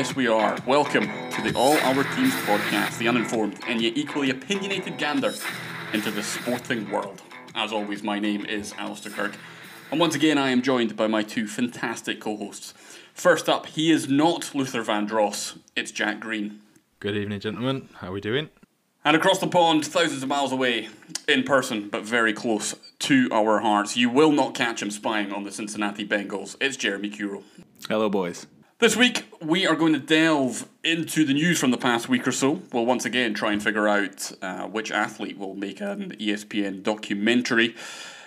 We are back. Yes, we are. Welcome to the All Our Teams podcast, the uninformed and yet equally opinionated gander into the sporting world. As always, my name is Alistair Kirk, and once again, I am joined by my two fantastic co hosts. First up, he is not Luther Vandross, it's Jack Green. Good evening, gentlemen. How are we doing? And across the pond, thousands of miles away, in person, but very close to our hearts, you will not catch him spying on the Cincinnati Bengals. It's Jeremy Curo. Hello, boys. This week, we are going to delve into the news from the past week or so. We'll once again try and figure out uh, which athlete will make an ESPN documentary.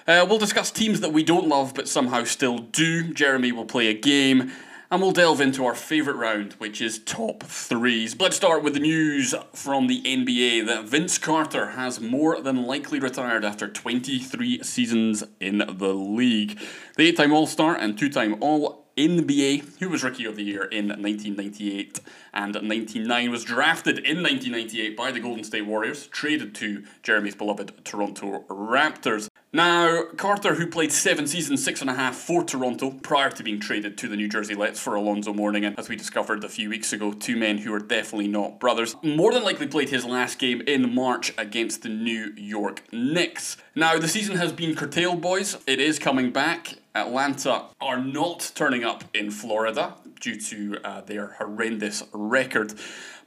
Uh, we'll discuss teams that we don't love but somehow still do. Jeremy will play a game and we'll delve into our favourite round, which is top threes. But Let's start with the news from the NBA that Vince Carter has more than likely retired after 23 seasons in the league. The eight time All Star and two time All NBA, who was Rookie of the Year in 1998 and 99, was drafted in 1998 by the Golden State Warriors, traded to Jeremy's beloved Toronto Raptors. Now, Carter, who played seven seasons, six and a half for Toronto prior to being traded to the New Jersey Nets for Alonzo Mourning, and as we discovered a few weeks ago, two men who are definitely not brothers, more than likely played his last game in March against the New York Knicks. Now, the season has been curtailed, boys. It is coming back. Atlanta are not turning up in Florida due to uh, their horrendous record.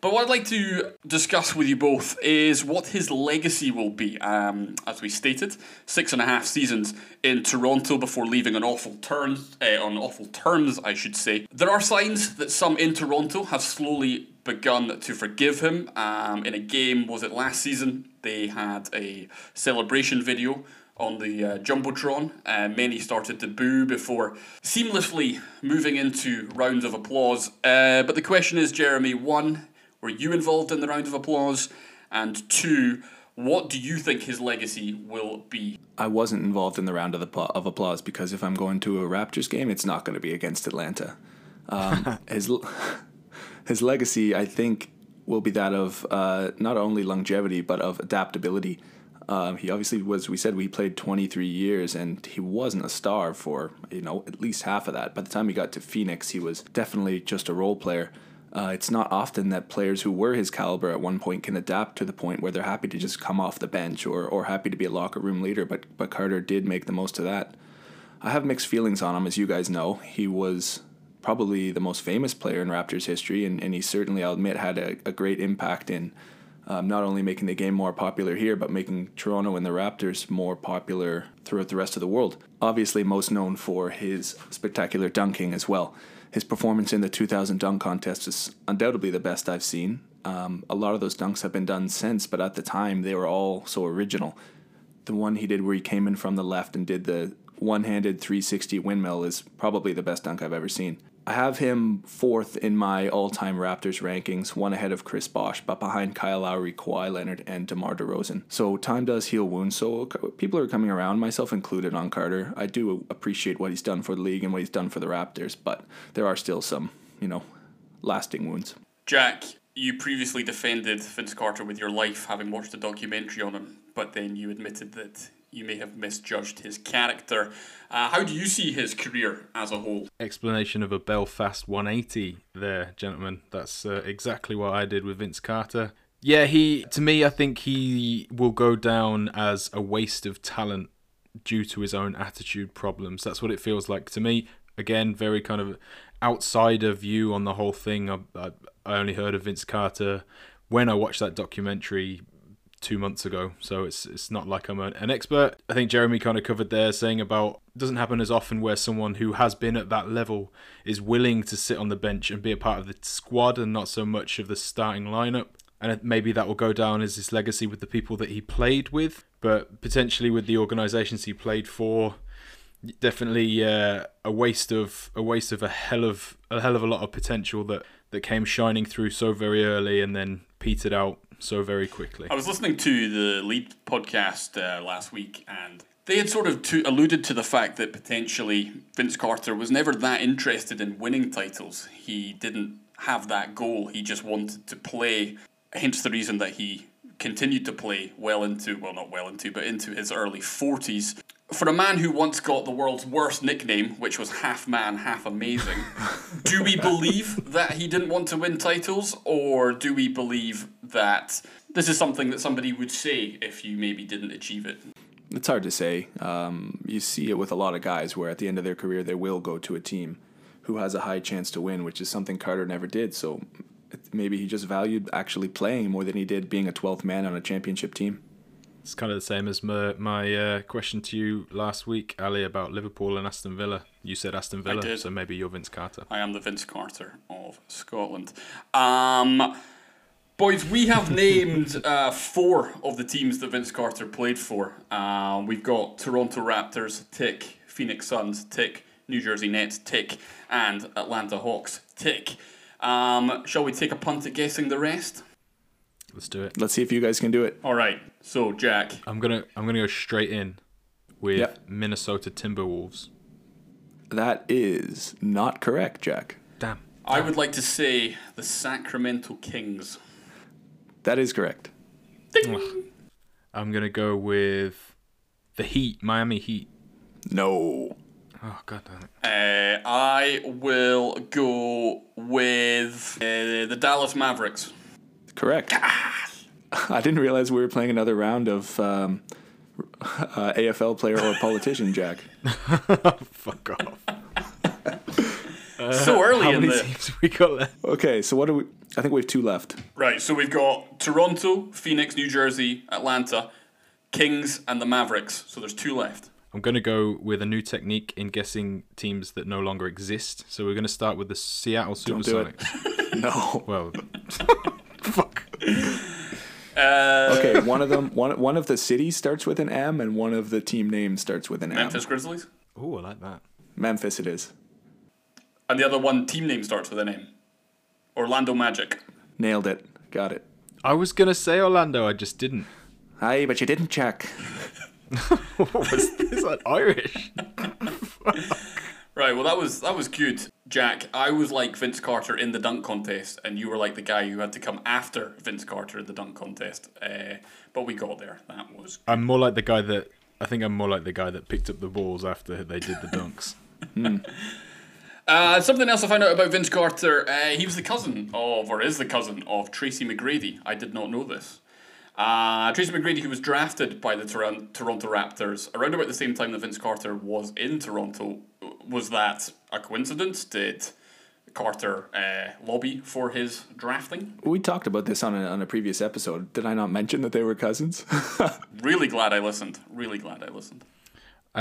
But what I'd like to discuss with you both is what his legacy will be. Um, as we stated, six and a half seasons in Toronto before leaving on awful terms. Uh, on awful terms, I should say. There are signs that some in Toronto have slowly begun to forgive him. Um, in a game, was it last season? They had a celebration video on the uh, Jumbotron. Uh, many started to boo before seamlessly moving into rounds of applause. Uh, but the question is, Jeremy, one, were you involved in the round of applause? And two, what do you think his legacy will be? I wasn't involved in the round of, the, of applause because if I'm going to a Raptors game, it's not going to be against Atlanta. Um, his his legacy, I think, will be that of uh, not only longevity but of adaptability. Um, he obviously was. We said we played 23 years, and he wasn't a star for you know at least half of that. By the time he got to Phoenix, he was definitely just a role player. Uh, it's not often that players who were his caliber at one point can adapt to the point where they're happy to just come off the bench or, or happy to be a locker room leader. But but Carter did make the most of that. I have mixed feelings on him, as you guys know. He was probably the most famous player in Raptors history, and, and he certainly, I'll admit, had a, a great impact in um, not only making the game more popular here, but making Toronto and the Raptors more popular throughout the rest of the world. Obviously, most known for his spectacular dunking as well. His performance in the 2000 dunk contest is undoubtedly the best I've seen. Um, a lot of those dunks have been done since, but at the time they were all so original. The one he did where he came in from the left and did the one handed 360 windmill is probably the best dunk I've ever seen. I have him fourth in my all-time Raptors rankings, one ahead of Chris Bosh, but behind Kyle Lowry, Kawhi Leonard, and DeMar DeRozan. So time does heal wounds. So people are coming around, myself included, on Carter. I do appreciate what he's done for the league and what he's done for the Raptors, but there are still some, you know, lasting wounds. Jack, you previously defended Vince Carter with your life, having watched a documentary on him, but then you admitted that you may have misjudged his character. Uh, how do you see his career as a whole? Explanation of a Belfast 180 there, gentlemen. That's uh, exactly what I did with Vince Carter. Yeah, he to me I think he will go down as a waste of talent due to his own attitude problems. That's what it feels like to me. Again, very kind of outsider view on the whole thing. I, I, I only heard of Vince Carter when I watched that documentary two months ago, so it's it's not like I'm an expert. I think Jeremy kind of covered there, saying about doesn't happen as often where someone who has been at that level is willing to sit on the bench and be a part of the squad and not so much of the starting lineup. And maybe that will go down as his legacy with the people that he played with, but potentially with the organisations he played for. Definitely uh, a waste of a waste of a hell of a hell of a lot of potential that that came shining through so very early and then petered out so very quickly. I was listening to the lead podcast uh, last week, and they had sort of to, alluded to the fact that potentially Vince Carter was never that interested in winning titles. He didn't have that goal. He just wanted to play. Hence the reason that he continued to play well into well not well into but into his early 40s for a man who once got the world's worst nickname, which was half man, half amazing, do we believe that he didn't want to win titles, or do we believe that this is something that somebody would say if you maybe didn't achieve it? It's hard to say. Um, you see it with a lot of guys where at the end of their career they will go to a team who has a high chance to win, which is something Carter never did. So maybe he just valued actually playing more than he did being a 12th man on a championship team. It's kind of the same as my, my uh, question to you last week, Ali, about Liverpool and Aston Villa. You said Aston Villa, so maybe you're Vince Carter. I am the Vince Carter of Scotland. Um, boys, we have named uh, four of the teams that Vince Carter played for. Um, we've got Toronto Raptors, tick. Phoenix Suns, tick. New Jersey Nets, tick. And Atlanta Hawks, tick. Um, shall we take a punt at guessing the rest? Let's do it. Let's see if you guys can do it. All right. So, Jack. I'm gonna I'm gonna go straight in with yep. Minnesota Timberwolves. That is not correct, Jack. Damn. I would like to say the Sacramento Kings. That is correct. Ding. I'm gonna go with the Heat, Miami Heat. No. Oh god damn it. Uh, I will go with uh, the Dallas Mavericks. Correct. I didn't realize we were playing another round of um, uh, AFL player or politician, Jack. Fuck off. Uh, so early How in many the teams we got left? Okay, so what do we? I think we have two left. right. So we've got Toronto, Phoenix, New Jersey, Atlanta, Kings, and the Mavericks. So there's two left. I'm going to go with a new technique in guessing teams that no longer exist. So we're going to start with the Seattle Don't do it. Supersonics. No. well, fuck. Uh, Okay, one of them, one one of the cities starts with an M, and one of the team names starts with an M. Memphis Grizzlies, Oh, I like that. Memphis, it is. And the other one team name starts with a name. Orlando Magic. Nailed it. Got it. I was going to say Orlando, I just didn't. Aye, but you didn't check. what was this? Like Irish? Right. Well, that was that was good, Jack. I was like Vince Carter in the dunk contest, and you were like the guy who had to come after Vince Carter in the dunk contest. Uh, but we got there. That was. I'm more like the guy that. I think I'm more like the guy that picked up the balls after they did the dunks. Uh, something else I found out about Vince Carter. Uh, he was the cousin of, or is the cousin of Tracy McGrady. I did not know this. Uh, Tracy McGrady, who was drafted by the Toron- Toronto Raptors around about the same time that Vince Carter was in Toronto. Was that a coincidence? Did Carter uh, lobby for his drafting? We talked about this on a, on a previous episode. Did I not mention that they were cousins? Really glad I listened. Really glad I listened. Uh,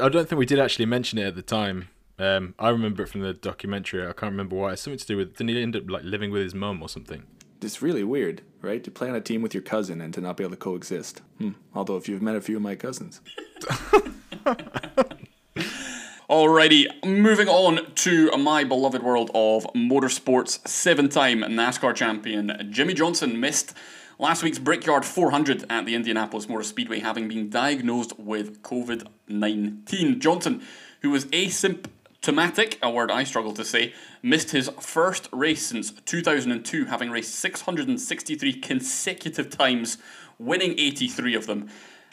I, I don't think we did actually mention it at the time. Um, I remember it from the documentary. I can't remember why. It's something to do with. Didn't he end up like living with his mum or something? it's really weird, right? To play on a team with your cousin and to not be able to coexist. Hmm. Although, if you've met a few of my cousins, Alrighty, moving on to my beloved world of motorsports. Seven time NASCAR champion Jimmie Johnson missed last week's Brickyard 400 at the Indianapolis Motor Speedway, having been diagnosed with COVID 19. Johnson, who was asymptomatic, a word I struggle to say, missed his first race since 2002, having raced 663 consecutive times, winning 83 of them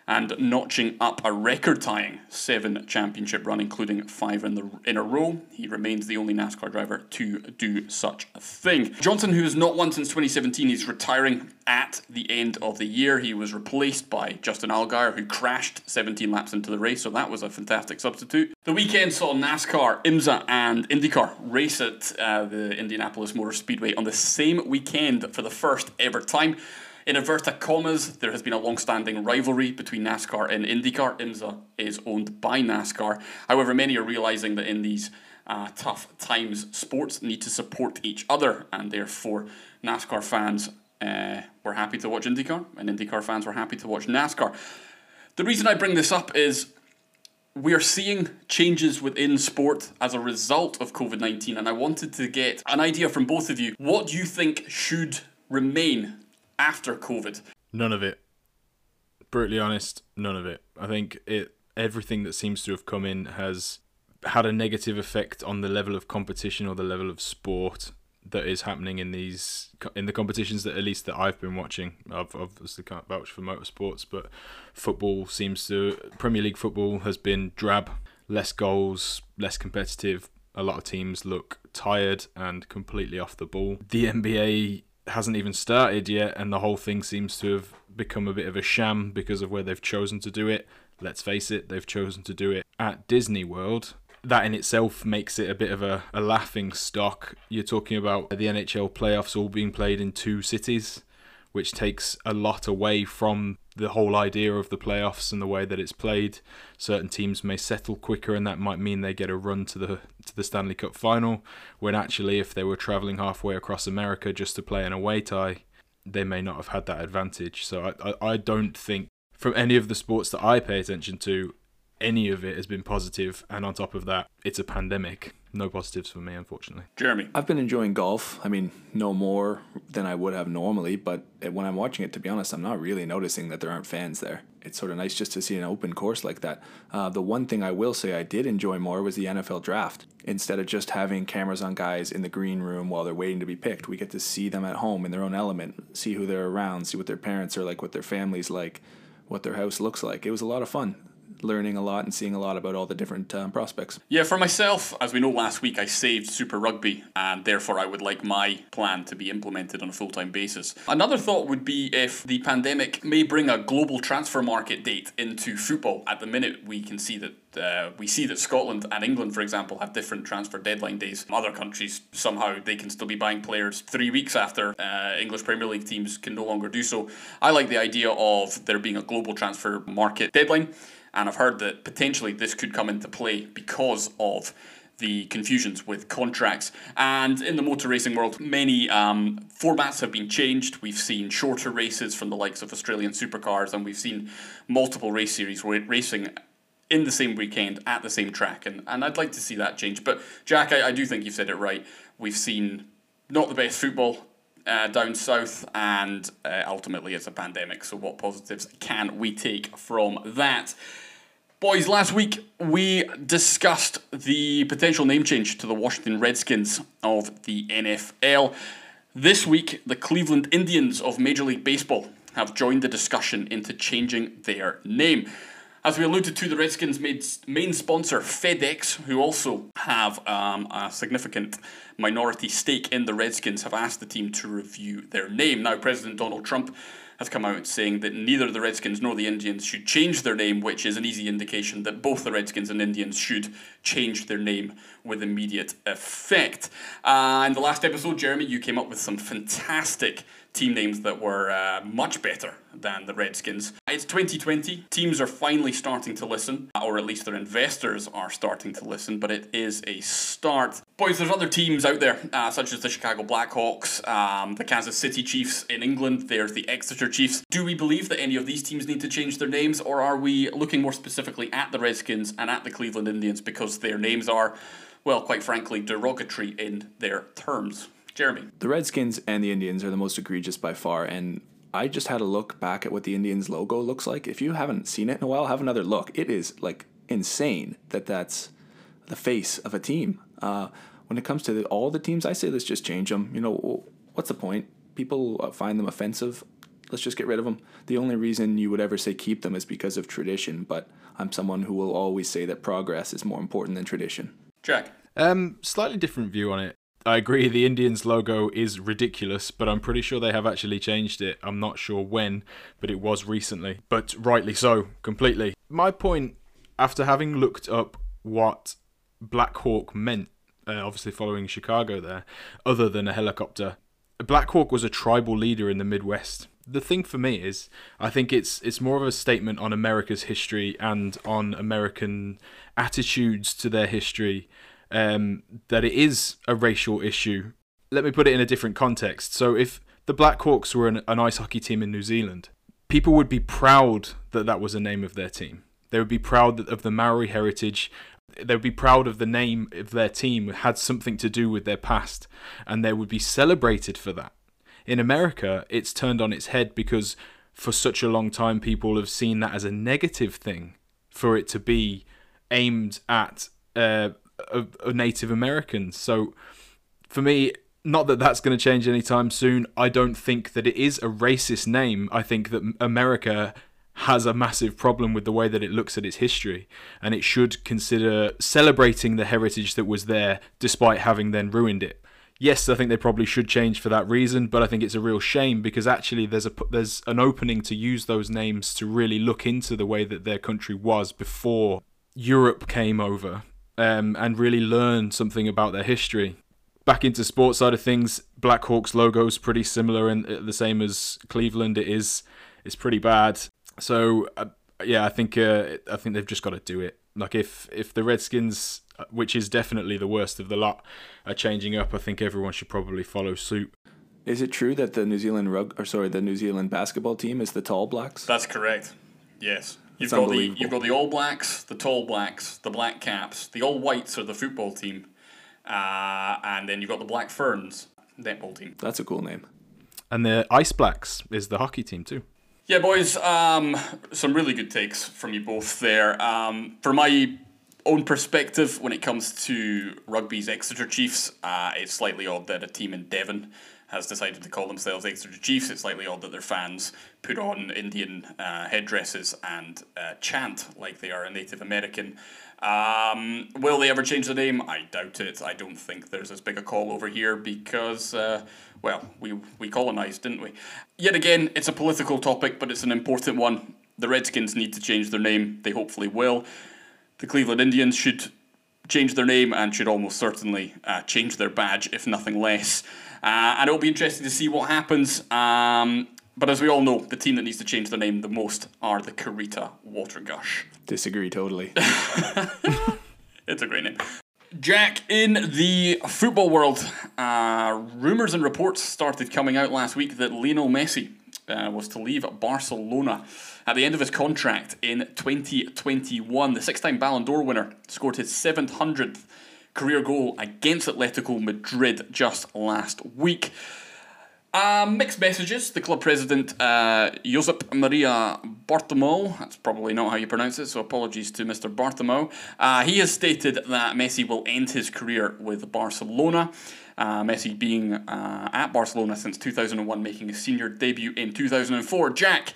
and notching up a record-tying seven championship run, including five in the in a row. He remains the only NASCAR driver to do such a thing. Johnson, who has not won since 2017, is retiring at the end of the year. He was replaced by Justin Allgaier, who crashed 17 laps into the race, so that was a fantastic substitute. The weekend saw NASCAR, IMSA, and IndyCar race at uh, the Indianapolis Motor Speedway on the same weekend for the first ever time. In inverted commas, there has been a long standing rivalry between NASCAR and IndyCar. IMSA is owned by NASCAR. However, many are realizing that in these uh, tough times, sports need to support each other, and therefore, NASCAR fans uh, were happy to watch IndyCar, and IndyCar fans were happy to watch NASCAR. The reason I bring this up is we are seeing changes within sport as a result of COVID 19, and I wanted to get an idea from both of you. What do you think should remain after COVID? None of it. Brutally honest, none of it. I think it everything that seems to have come in has had a negative effect on the level of competition or the level of sport. that is happening in these in the competitions that at least that I've been watching. I've obviously can't vouch for motorsports, but football seems to Premier League football has been drab, less goals, less competitive. A lot of teams look tired and completely off the ball. The NBA hasn't even started yet, and the whole thing seems to have become a bit of a sham because of where they've chosen to do it. Let's face it, they've chosen to do it at Disney World, that in itself makes it a bit of a, a laughing stock. You're talking about the NHL playoffs all being played in two cities, which takes a lot away from the whole idea of the playoffs and the way that it's played. Certain teams may settle quicker, and that might mean they get a run to the to the Stanley Cup final. When actually, if they were traveling halfway across America just to play an away tie, they may not have had that advantage. So I, I, I don't think from any of the sports that I pay attention to, any of it has been positive, and on top of that, it's a pandemic. No positives for me, unfortunately. Jeremy, I've been enjoying golf. I mean, no more than I would have normally, but when I'm watching it, to be honest, I'm not really noticing that there aren't fans there. It's sort of nice just to see an open course like that. Uh, the one thing I will say I did enjoy more was the NFL draft. Instead of just having cameras on guys in the green room while they're waiting to be picked, we get to see them at home in their own element, see who they're around, see what their parents are like, what their family's like, what their house looks like. It was a lot of fun learning a lot and seeing a lot about all the different um, prospects. Yeah, for myself, as we know last week, I saved Super Rugby, and therefore I would like my plan to be implemented on a full time basis. Another thought would be if the pandemic may bring a global transfer market date into football. At the minute, we can see that uh, we see that Scotland and England, for example, have different transfer deadline days. Other countries, somehow, they can still be buying players three weeks after uh, English Premier League teams can no longer do so. I like the idea of there being a global transfer market deadline and I've heard that potentially this could come into play because of the confusions with contracts. And in the motor racing world, many um, formats have been changed. We've seen shorter races from the likes of Australian supercars, and we've seen multiple race series racing in the same weekend at the same track. And, and I'd like to see that change. But, Jack, I, I do think you've said it right. We've seen not the best football. Uh, down south, and uh, ultimately it's a pandemic. So, what positives can we take from that? Boys, last week we discussed the potential name change to the Washington Redskins of the NFL. This week, the Cleveland Indians of Major League Baseball have joined the discussion into changing their name. As we alluded to, the Redskins' main sponsor, FedEx, who also have um, a significant minority stake in the Redskins, have asked the team to review their name. Now, President Donald Trump has come out saying that neither the Redskins nor the Indians should change their name, which is an easy indication that both the Redskins and Indians should change their name with immediate effect. Uh, in the last episode, Jeremy, you came up with some fantastic team names that were uh, much better than the Redskins. It's 2020. Teams are finally starting to listen, or at least their investors are starting to listen, but it is a start. Boys, there's other teams out there, uh, such as the Chicago Blackhawks, um, the Kansas City Chiefs in England, there's the Exeter Chiefs. Do we believe that any of these teams need to change their names, or are we looking more specifically at the Redskins and at the Cleveland Indians because their names are, well, quite frankly, derogatory in their terms? Jeremy. The Redskins and the Indians are the most egregious by far, and I just had a look back at what the Indians logo looks like. If you haven't seen it in a while, have another look. It is like insane that that's the face of a team. Uh, when it comes to the, all the teams, I say let's just change them. You know, what's the point? People uh, find them offensive. Let's just get rid of them. The only reason you would ever say keep them is because of tradition, but I'm someone who will always say that progress is more important than tradition. Jack. Um, slightly different view on it. I agree the Indians logo is ridiculous, but I'm pretty sure they have actually changed it. I'm not sure when, but it was recently. But rightly so, completely. My point, after having looked up what Black Hawk meant, uh, obviously following Chicago there, other than a helicopter, Black Hawk was a tribal leader in the Midwest. The thing for me is, I think it's it's more of a statement on America's history and on American attitudes to their history um, that it is a racial issue. Let me put it in a different context. So, if the Black Hawks were an, an ice hockey team in New Zealand, people would be proud that that was the name of their team. They would be proud of the Maori heritage. They would be proud of the name of their team had something to do with their past, and they would be celebrated for that. In America, it's turned on its head because for such a long time people have seen that as a negative thing for it to be aimed at uh, of, of Native Americans. So for me, not that that's going to change anytime soon. I don't think that it is a racist name. I think that America has a massive problem with the way that it looks at its history, and it should consider celebrating the heritage that was there despite having then ruined it. Yes, I think they probably should change for that reason, but I think it's a real shame because actually there's a there's an opening to use those names to really look into the way that their country was before Europe came over um, and really learn something about their history. Back into sports side of things, Blackhawks logo is pretty similar and uh, the same as Cleveland. It is it's pretty bad. So uh, yeah, I think uh, I think they've just got to do it. Like if if the Redskins, uh, which is definitely the worst of the lot, are changing up, I think everyone should probably follow suit. Is it true that the New Zealand rug or sorry, the New Zealand basketball team is the Tall Blacks? That's correct. Yes. You've got the you've got the All Blacks, the Tall Blacks, the Black Caps, the All Whites are the football team, uh, and then you've got the Black Ferns netball team. That's a cool name. And the Ice Blacks is the hockey team too. Yeah, boys, um, some really good takes from you both there. Um, for my own perspective, when it comes to rugby's Exeter Chiefs, uh, it's slightly odd that a team in Devon has decided to call themselves Exeter Chiefs. It's slightly odd that their fans put on Indian uh, headdresses and uh, chant like they are a Native American. Um, will they ever change the name? I doubt it. I don't think there's as big a call over here because, uh, well, we, we colonised, didn't we? Yet again, it's a political topic, but it's an important one. The Redskins need to change their name. They hopefully will. The Cleveland Indians should change their name and should almost certainly uh, change their badge, if nothing less. Uh, and it'll be interesting to see what happens. Um, but as we all know, the team that needs to change their name the most are the Kurita Water Gush. Disagree totally. it's a great name. Jack, in the football world, uh, rumours and reports started coming out last week that Lionel Messi uh, was to leave Barcelona at the end of his contract in 2021. The six time Ballon d'Or winner scored his 700th career goal against Atletico Madrid just last week. Um, mixed messages. The club president, uh, Josep Maria Bartomeu, that's probably not how you pronounce it, so apologies to Mr. Bartomeu. Uh, he has stated that Messi will end his career with Barcelona. Uh, Messi being uh, at Barcelona since 2001, making his senior debut in 2004. Jack,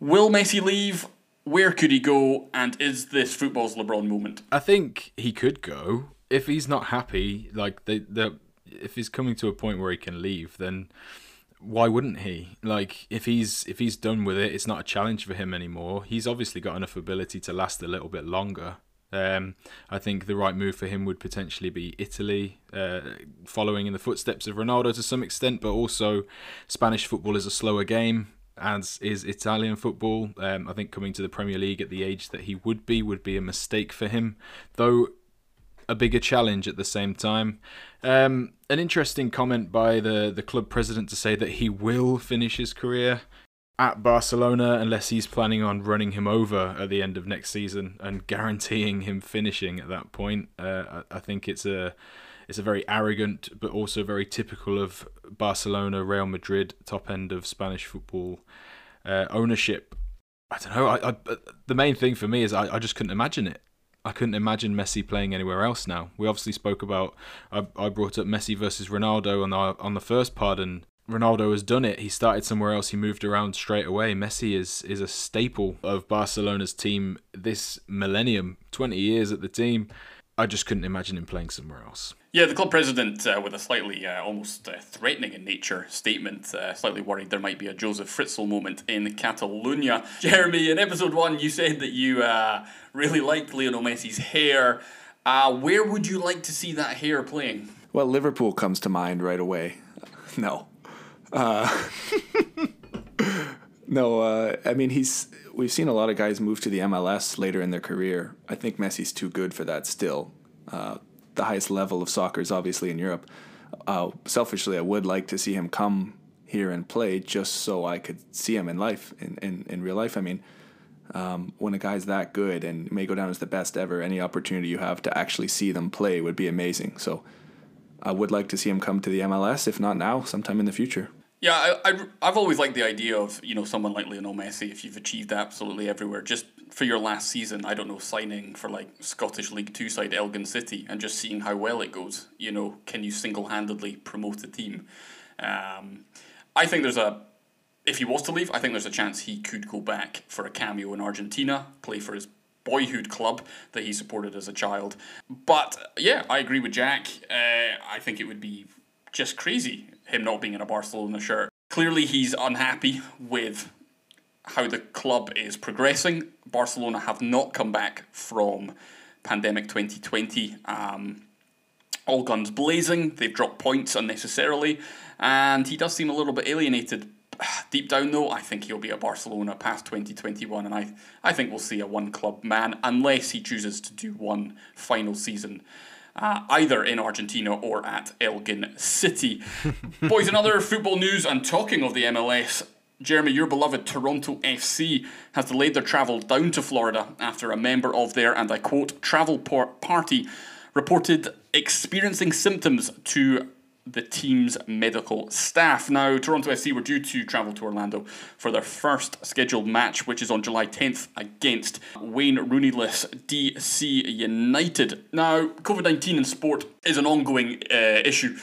will Messi leave? Where could he go? And is this football's LeBron moment? I think he could go if he's not happy. Like the the if he's coming to a point where he can leave, then why wouldn't he? Like if he's if he's done with it, it's not a challenge for him anymore. He's obviously got enough ability to last a little bit longer. Um, I think the right move for him would potentially be Italy, uh, following in the footsteps of Ronaldo to some extent, but also Spanish football is a slower game, as is Italian football. Um, I think coming to the Premier League at the age that he would be would be a mistake for him, though a bigger challenge at the same time. Um, an interesting comment by the, the club president to say that he will finish his career at Barcelona unless he's planning on running him over at the end of next season and guaranteeing him finishing at that point. Uh, I, I think it's a it's a very arrogant but also very typical of Barcelona, Real Madrid, top end of Spanish football uh, ownership. I don't know. I, I, the main thing for me is I, I just couldn't imagine it. I couldn't imagine Messi playing anywhere else now. We obviously spoke about I, I brought up Messi versus Ronaldo on the on the first part, and Ronaldo has done it. He started somewhere else. He moved around straight away. Messi is is a staple of Barcelona's team this millennium. Twenty years at the team. I just couldn't imagine him playing somewhere else. Yeah, the club president, uh, with a slightly uh, almost uh, threatening in nature statement, uh, slightly worried there might be a Josef Fritzl moment in Catalonia. Jeremy, in episode one, you said that you uh, really liked Lionel Messi's hair. Uh, where would you like to see that hair playing? Well, Liverpool comes to mind right away. No. no, I mean, he's we've seen a lot of guys move to the MLS later in their career. I think Messi's too good for that still. The highest level of soccer is obviously in Europe. Uh, selfishly, I would like to see him come here and play just so I could see him in life, in, in, in real life. I mean, um, when a guy's that good and may go down as the best ever, any opportunity you have to actually see them play would be amazing. So I would like to see him come to the MLS, if not now, sometime in the future. Yeah, I, I, I've always liked the idea of, you know, someone like Lionel Messi, if you've achieved absolutely everywhere, just for your last season, I don't know, signing for like Scottish League Two side Elgin City and just seeing how well it goes. You know, can you single handedly promote a team? Um, I think there's a, if he was to leave, I think there's a chance he could go back for a cameo in Argentina, play for his boyhood club that he supported as a child. But yeah, I agree with Jack. Uh, I think it would be just crazy him not being in a Barcelona shirt. Clearly, he's unhappy with how the club is progressing. Barcelona have not come back from pandemic 2020. Um, all guns blazing. They've dropped points unnecessarily, and he does seem a little bit alienated. Deep down, though, I think he'll be at Barcelona past 2021, and I, I think we'll see a one club man unless he chooses to do one final season uh, either in Argentina or at Elgin City. Boys, another football news, and talking of the MLS, Jeremy, your beloved Toronto FC has delayed their travel down to Florida after a member of their, and I quote, travel party reported experiencing symptoms to the team's medical staff. Now, Toronto FC were due to travel to Orlando for their first scheduled match, which is on July 10th against Wayne Rooney-less DC United. Now, COVID 19 in sport is an ongoing uh, issue.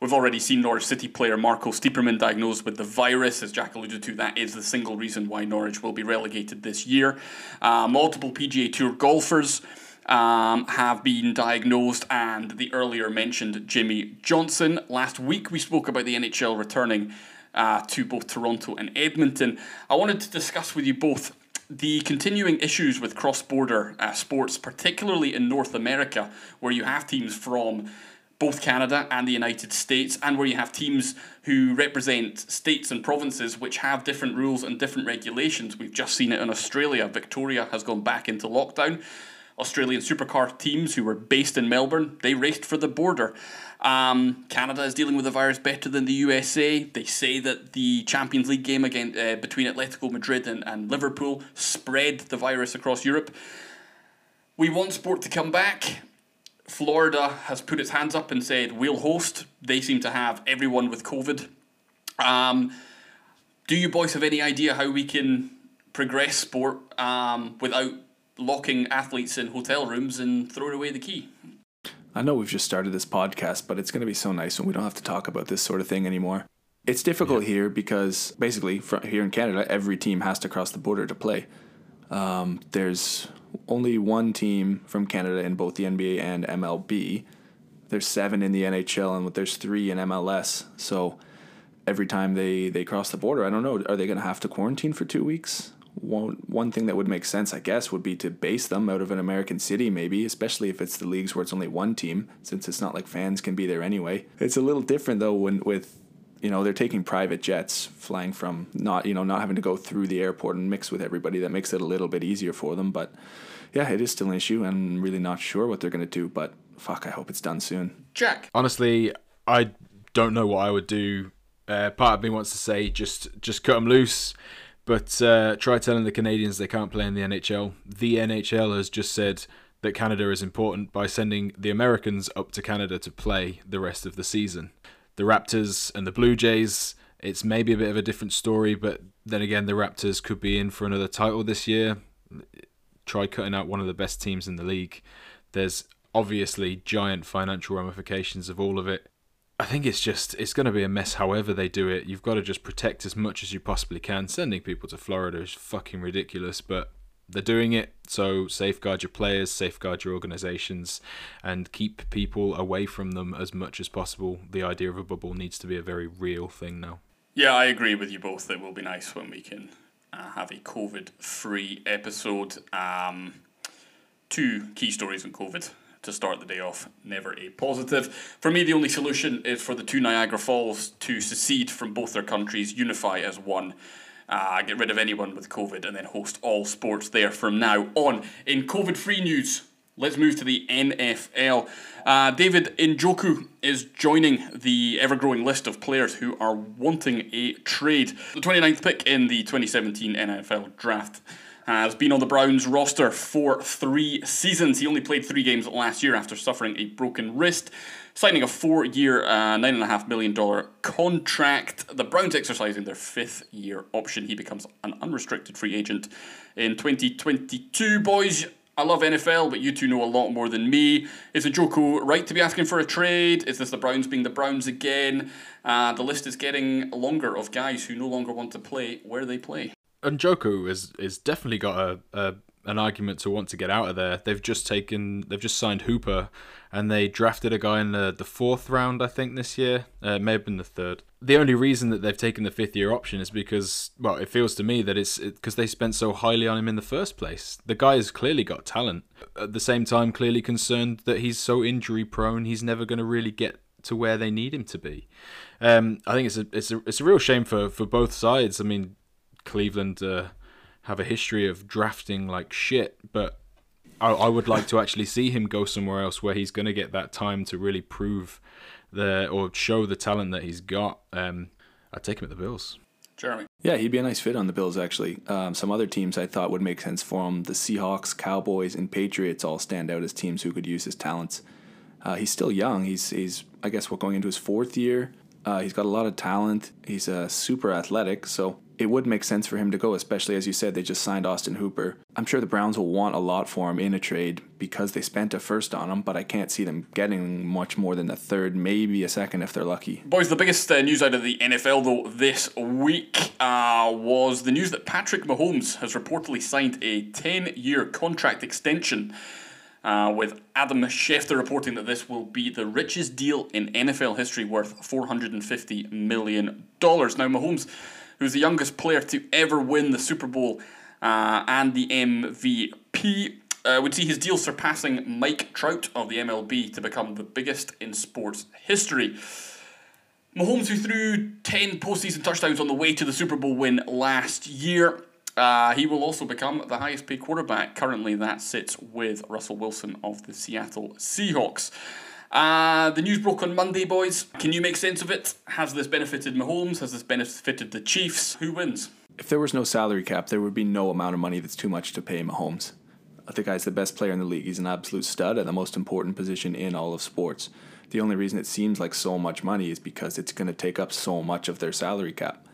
We've already seen Norwich City player Marco Stiepermann diagnosed with the virus. As Jack alluded to, that is the single reason why Norwich will be relegated this year. Uh, multiple PGA Tour golfers um, have been diagnosed, and the earlier mentioned Jimmie Johnson. Last week we spoke about the NHL returning uh, to both Toronto and Edmonton. I wanted to discuss with you both the continuing issues with cross border uh, sports, particularly in North America, where you have teams from both Canada and the United States, and where you have teams who represent states and provinces which have different rules and different regulations. We've just seen it in Australia. Victoria has gone back into lockdown. Australian supercar teams who were based in Melbourne, they raced for the border. Um, Canada is dealing with the virus better than the USA. They say that the Champions League game again uh, between Atletico Madrid and, and Liverpool spread the virus across Europe. We want sport to come back. Florida has put its hands up and said we'll host. They seem to have everyone with COVID. Um, do you boys have any idea how we can progress sport um, without locking athletes in hotel rooms and throwing away the key. I know we've just started this podcast, but it's going to be so nice when we don't have to talk about this sort of thing anymore. It's difficult yeah. here because basically, here in Canada, every team has to cross the border to play. Um, there's only one team from Canada in both the NBA and MLB. There's seven in the NHL, and there's three in MLS. So every time they, they cross the border, I don't know, are they going to have to quarantine for two weeks? One one thing that would make sense, I guess, would be to base them out of an American city, maybe, especially if it's the leagues where it's only one team, since it's not like fans can be there anyway. It's a little different though when with you know they're taking private jets flying from not you know not having to go through the airport and mix with everybody. That makes it a little bit easier for them but yeah it is still an issue i'm really not sure what they're going to do but fuck i hope it's done soon. Jack. Honestly i don't know what i would do. Uh, part of me wants to say just just cut them loose but uh, try telling the Canadians they can't play in the NHL. The NHL has just said that Canada is important by sending the Americans up to Canada to play the rest of the season. The Raptors and the Blue Jays, it's maybe a bit of a different story, but then again, the Raptors could be in for another title this year. Try cutting out one of the best teams in the league. There's obviously giant financial ramifications of all of it. I think it's just it's going to be a mess. However they do it, you've got to just protect as much as you possibly can. Sending people to Florida is fucking ridiculous, but they're doing it. So safeguard your players, safeguard your organizations, and keep people away from them as much as possible. The idea of a bubble needs to be a very real thing now. Yeah, I agree with you both. It will be nice when we can uh, have a COVID-free episode. Um, two key stories on COVID to start the day off. Never a positive. For me, the only solution is for the two Niagara Falls to secede from both their countries, unify as one. Uh, get rid of anyone with COVID and then host all sports there from now on. In COVID free news, let's move to the NFL. Uh, David Njoku is joining the ever growing list of players who are wanting a trade. The 29th pick in the 2017 NFL draft has been on the Browns roster for three seasons. He only played three games last year after suffering a broken wrist, signing a four year, uh, $9.5 million contract. The Browns exercising their fifth year option. He becomes an unrestricted free agent in 2022. Boys, I love NFL, but you two know a lot more than me. Is Njoku right to be asking for a trade? Is this the Browns being the Browns again? Uh, the list is getting longer of guys who no longer want to play where they play. Njoku is is definitely got a, a an argument to want to get out of there. They've just taken, they've just signed Hooper, and they drafted a guy in the, the fourth round, I think, this year. Uh, it may have been the third. The only reason that they've taken the fifth year option is because, well, it feels to me that it's because it, they spent so highly on him in the first place. The guy has clearly got talent. At the same time, clearly concerned that he's so injury prone, he's never going to really get to where they need him to be. Um, I think it's a it's a it's a real shame for for both sides. I mean, Cleveland. Uh, have a history of drafting like shit, but I, I would like to actually see him go somewhere else where he's going to get that time to really prove the or show the talent that he's got. Um, I'd take him at the Bills. Jeremy. Yeah, he'd be a nice fit on the Bills, actually. Um, some other teams I thought would make sense for him. The Seahawks, Cowboys, and Patriots all stand out as teams who could use his talents. Uh, he's still young. He's, he's I guess, what, going into his fourth year. Uh, he's got a lot of talent. He's uh, super athletic. So it would make sense for him to go, especially as you said, they just signed Austin Hooper. I'm sure the Browns will want a lot for him in a trade because they spent a first on him, but I can't see them getting much more than a third, maybe a second if they're lucky. Boys, the biggest uh, news out of the NFL, though, this week uh, was the news that Patrick Mahomes has reportedly signed a 10 year contract extension. Uh, with Adam Schefter reporting that this will be the richest deal in NFL history worth $450 million. Now, Mahomes who's the youngest player to ever win the Super Bowl uh, and the MVP. Uh, would see his deal surpassing Mike Trout of the MLB to become the biggest in sports history. Mahomes, who threw 10 postseason touchdowns on the way to the Super Bowl win last year, uh, he will also become the highest paid quarterback. Currently, that sits with Russell Wilson of the Seattle Seahawks. Uh, the news broke on Monday, boys. Can you make sense of it? Has this benefited Mahomes? Has this benefited the Chiefs? Who wins? If there was no salary cap, there would be no amount of money that's too much to pay Mahomes. The guy's the best player in the league. He's an absolute stud at the most important position in all of sports. The only reason it seems like so much money is because it's going to take up so much of their salary cap.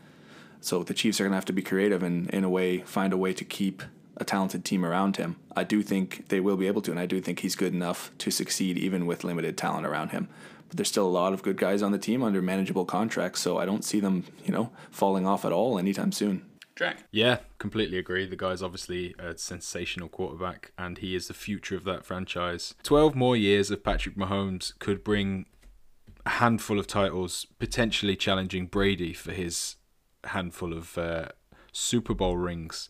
So the Chiefs are going to have to be creative and, in a way, find a way to keep a talented team around him. I do think they will be able to, and I do think he's good enough to succeed even with limited talent around him. But there's still a lot of good guys on the team under manageable contracts, so I don't see them, you know, falling off at all anytime soon. Jack. Yeah, completely agree. The guy's obviously a sensational quarterback, and he is the future of that franchise. 12 more years of Patrick Mahomes could bring a handful of titles, potentially challenging Brady for his handful of uh, Super Bowl rings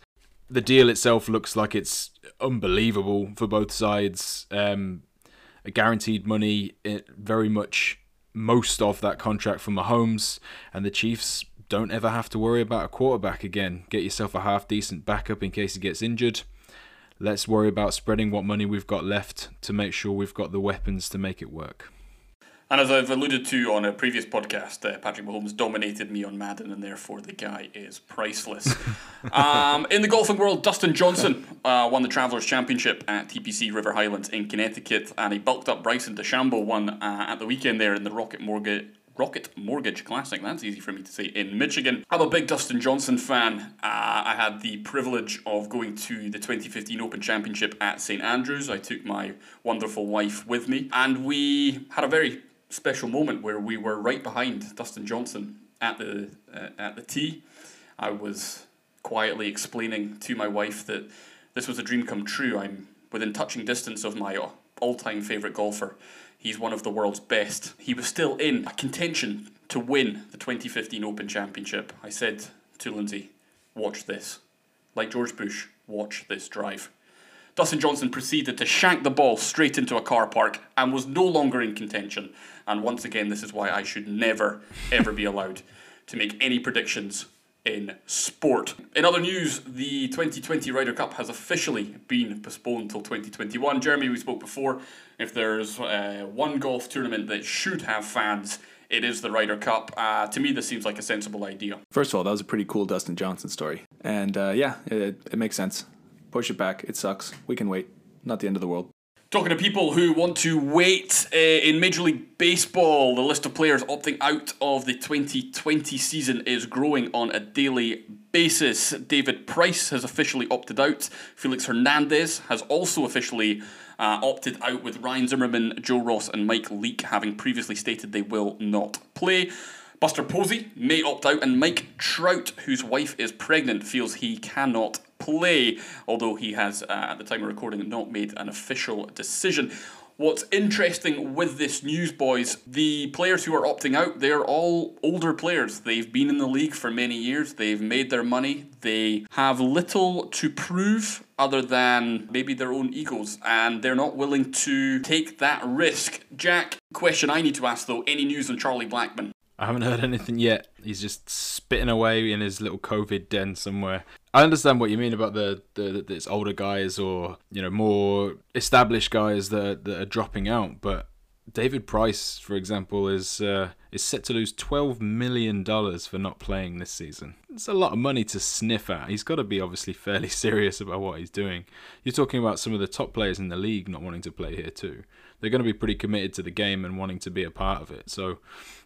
the deal itself looks like it's unbelievable for both sides. Um, guaranteed money, it very much most of that contract from Mahomes, and the Chiefs don't ever have to worry about a quarterback again. Get yourself a half decent backup in case he gets injured. Let's worry about spreading what money we've got left to make sure we've got the weapons to make it work. And as I've alluded to on a previous podcast, uh, Patrick Mahomes dominated me on Madden, and therefore the guy is priceless. um, in the golfing world, Dustin Johnson uh, won the Travelers Championship at TPC River Highlands in Connecticut, and he bulked up Bryson DeChambeau one uh, at the weekend there in the Rocket Mortgage. Rocket Mortgage Classic. That's easy for me to say in Michigan. I'm a big Dustin Johnson fan. Uh, I had the privilege of going to the 2015 Open Championship at St Andrews. I took my wonderful wife with me, and we had a very special moment where we were right behind Dustin Johnson at the uh, at the tee. I was quietly explaining to my wife that this was a dream come true. I'm within touching distance of my all-time favorite golfer. He's one of the world's best. He was still in contention to win the 2015 Open Championship. I said to Lindsay, "Watch this." Like George Bush, watch this drive. Dustin Johnson proceeded to shank the ball straight into a car park and was no longer in contention. And once again, this is why I should never, ever be allowed to make any predictions in sport. In other news, the 2020 Ryder Cup has officially been postponed till 2021. Jeremy, we spoke before. If there's uh, one golf tournament that should have fans, it is the Ryder Cup. Uh, to me, this seems like a sensible idea. First of all, that was a pretty cool Dustin Johnson story. And uh, yeah, it, it makes sense push it back. It sucks. We can wait. Not the end of the world. Talking to people who want to wait uh, in Major League Baseball, the list of players opting out of the 2020 season is growing on a daily basis. David Price has officially opted out. Felix Hernandez has also officially uh, opted out, with Ryan Zimmerman, Joe Ross, and Mike Leake having previously stated they will not play. Buster Posey may opt out, and Mike Trout, whose wife is pregnant, feels he cannot play, although he has, uh, at the time of recording, not made an official decision. What's interesting with this news, boys, the players who are opting out, they're all older players. They've been in the league for many years, they've made their money, they have little to prove other than maybe their own egos, and they're not willing to take that risk. Jack, question I need to ask though any news on Charlie Blackmon? I haven't heard anything yet. He's just spitting away in his little COVID den somewhere. I understand what you mean about the the, the older guys or you know more established guys that that are dropping out, but David Price, for example, is uh, is set to lose twelve million dollars for not playing this season. It's a lot of money to sniff at. He's got to be obviously fairly serious about what he's doing. You're talking about some of the top players in the league not wanting to play here too they're going to be pretty committed to the game and wanting to be a part of it. So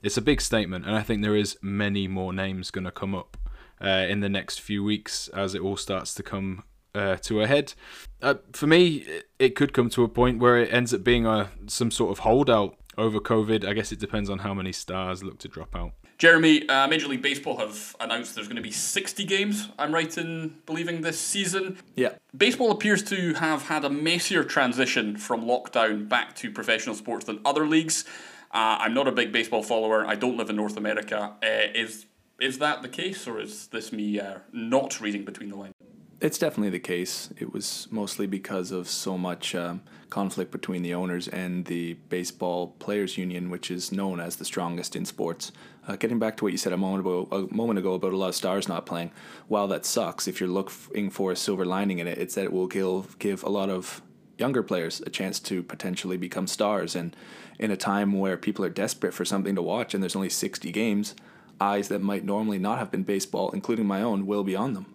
it's a big statement, and I think there is many more names going to come up uh, in the next few weeks as it all starts to come uh, to a head. Uh, for me, it could come to a point where it ends up being a some sort of holdout over COVID. I guess it depends on how many stars look to drop out. Jeremy, uh, Major League Baseball have announced there's going to be 60 games, I'm right in believing, this season. Yeah. Baseball appears to have had a messier transition from lockdown back to professional sports than other leagues. Uh, I'm not a big baseball follower. I don't live in North America. Uh, is is that the case, or is this me uh, not reading between the lines? It's definitely the case. It was mostly because of so much um, conflict between the owners and the Baseball Players Union, which is known as the strongest in sports. Uh, getting back to what you said a moment ago, a moment ago about a lot of stars not playing, while that sucks, if you're looking for a silver lining in it, it's that it will give give a lot of younger players a chance to potentially become stars. And in a time where people are desperate for something to watch, and there's only 60 games, eyes that might normally not have been baseball, including my own, will be on them.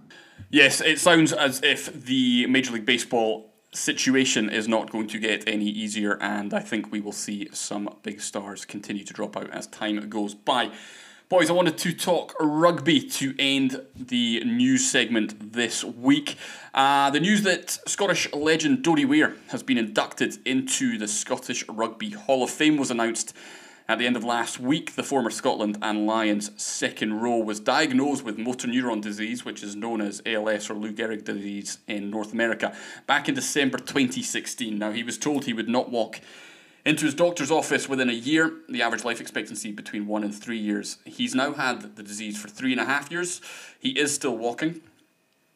Yes, it sounds as if the Major League Baseball situation is not going to get any easier, and I think we will see some big stars continue to drop out as time goes by. Boys, I wanted to talk rugby to end the news segment this week. Uh, the news that Scottish legend Doddie Weir has been inducted into the Scottish Rugby Hall of Fame was announced at the end of last week, the former Scotland and Lions second row was diagnosed with motor neuron disease, which is known as ALS or Lou Gehrig disease in North America, back in December 2016. Now, he was told he would not walk into his doctor's office within a year, the average life expectancy between one and three years. He's now had the disease for three and a half years. He is still walking.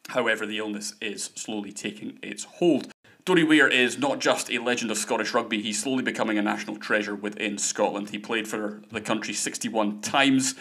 However, the illness is slowly taking its hold. Doddie Weir is not just a legend of Scottish rugby, he's slowly becoming a national treasure within Scotland. He played for the country 61 times.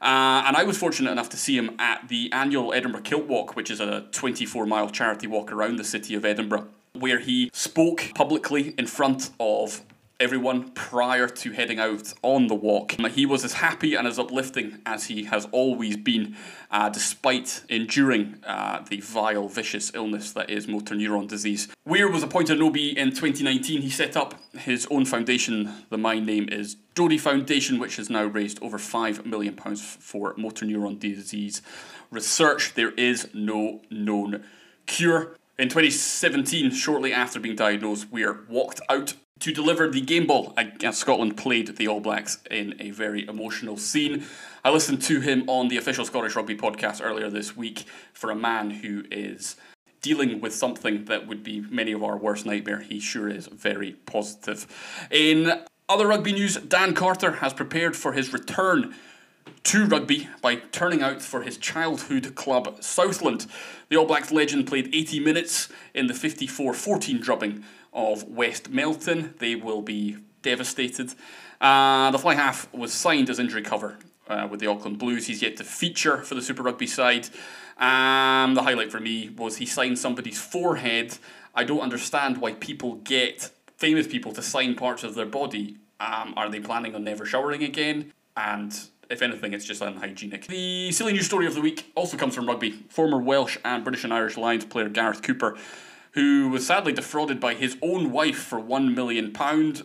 Uh, and I was fortunate enough to see him at the annual Edinburgh Kilt Walk, which is a 24 mile charity walk around the city of Edinburgh, where he spoke publicly in front of everyone prior to heading out on the walk. He was as happy and as uplifting as he has always been, uh, despite enduring uh, the vile, vicious illness that is motor neuron disease. Weir was appointed an OB in 2019. He set up his own foundation. The mine name is Doddie Foundation, which has now raised over £5 million for motor neuron disease research. There is no known cure. In 2017, shortly after being diagnosed, Weir walked out to deliver the game ball as Scotland played the All Blacks in a very emotional scene. I listened to him on the official Scottish Rugby podcast earlier this week for a man who is dealing with something that would be many of our worst nightmare. He sure is very positive. In other rugby news, Dan Carter has prepared for his return to rugby by turning out for his childhood club Southbridge. The All Blacks legend played 80 minutes in the 54 14 drubbing of West Melton. They will be devastated. Uh, the fly half was signed as injury cover uh, with the Auckland Blues. He's yet to feature for the Super Rugby side. Um, the highlight for me was he signed somebody's forehead. I don't understand why people get famous people to sign parts of their body. Um, are they planning on never showering again? And if anything, it's just unhygienic. The silly news story of the week also comes from rugby. Former Welsh and British and Irish Lions player Gareth Cooper, who was sadly defrauded by his own wife for £1 million.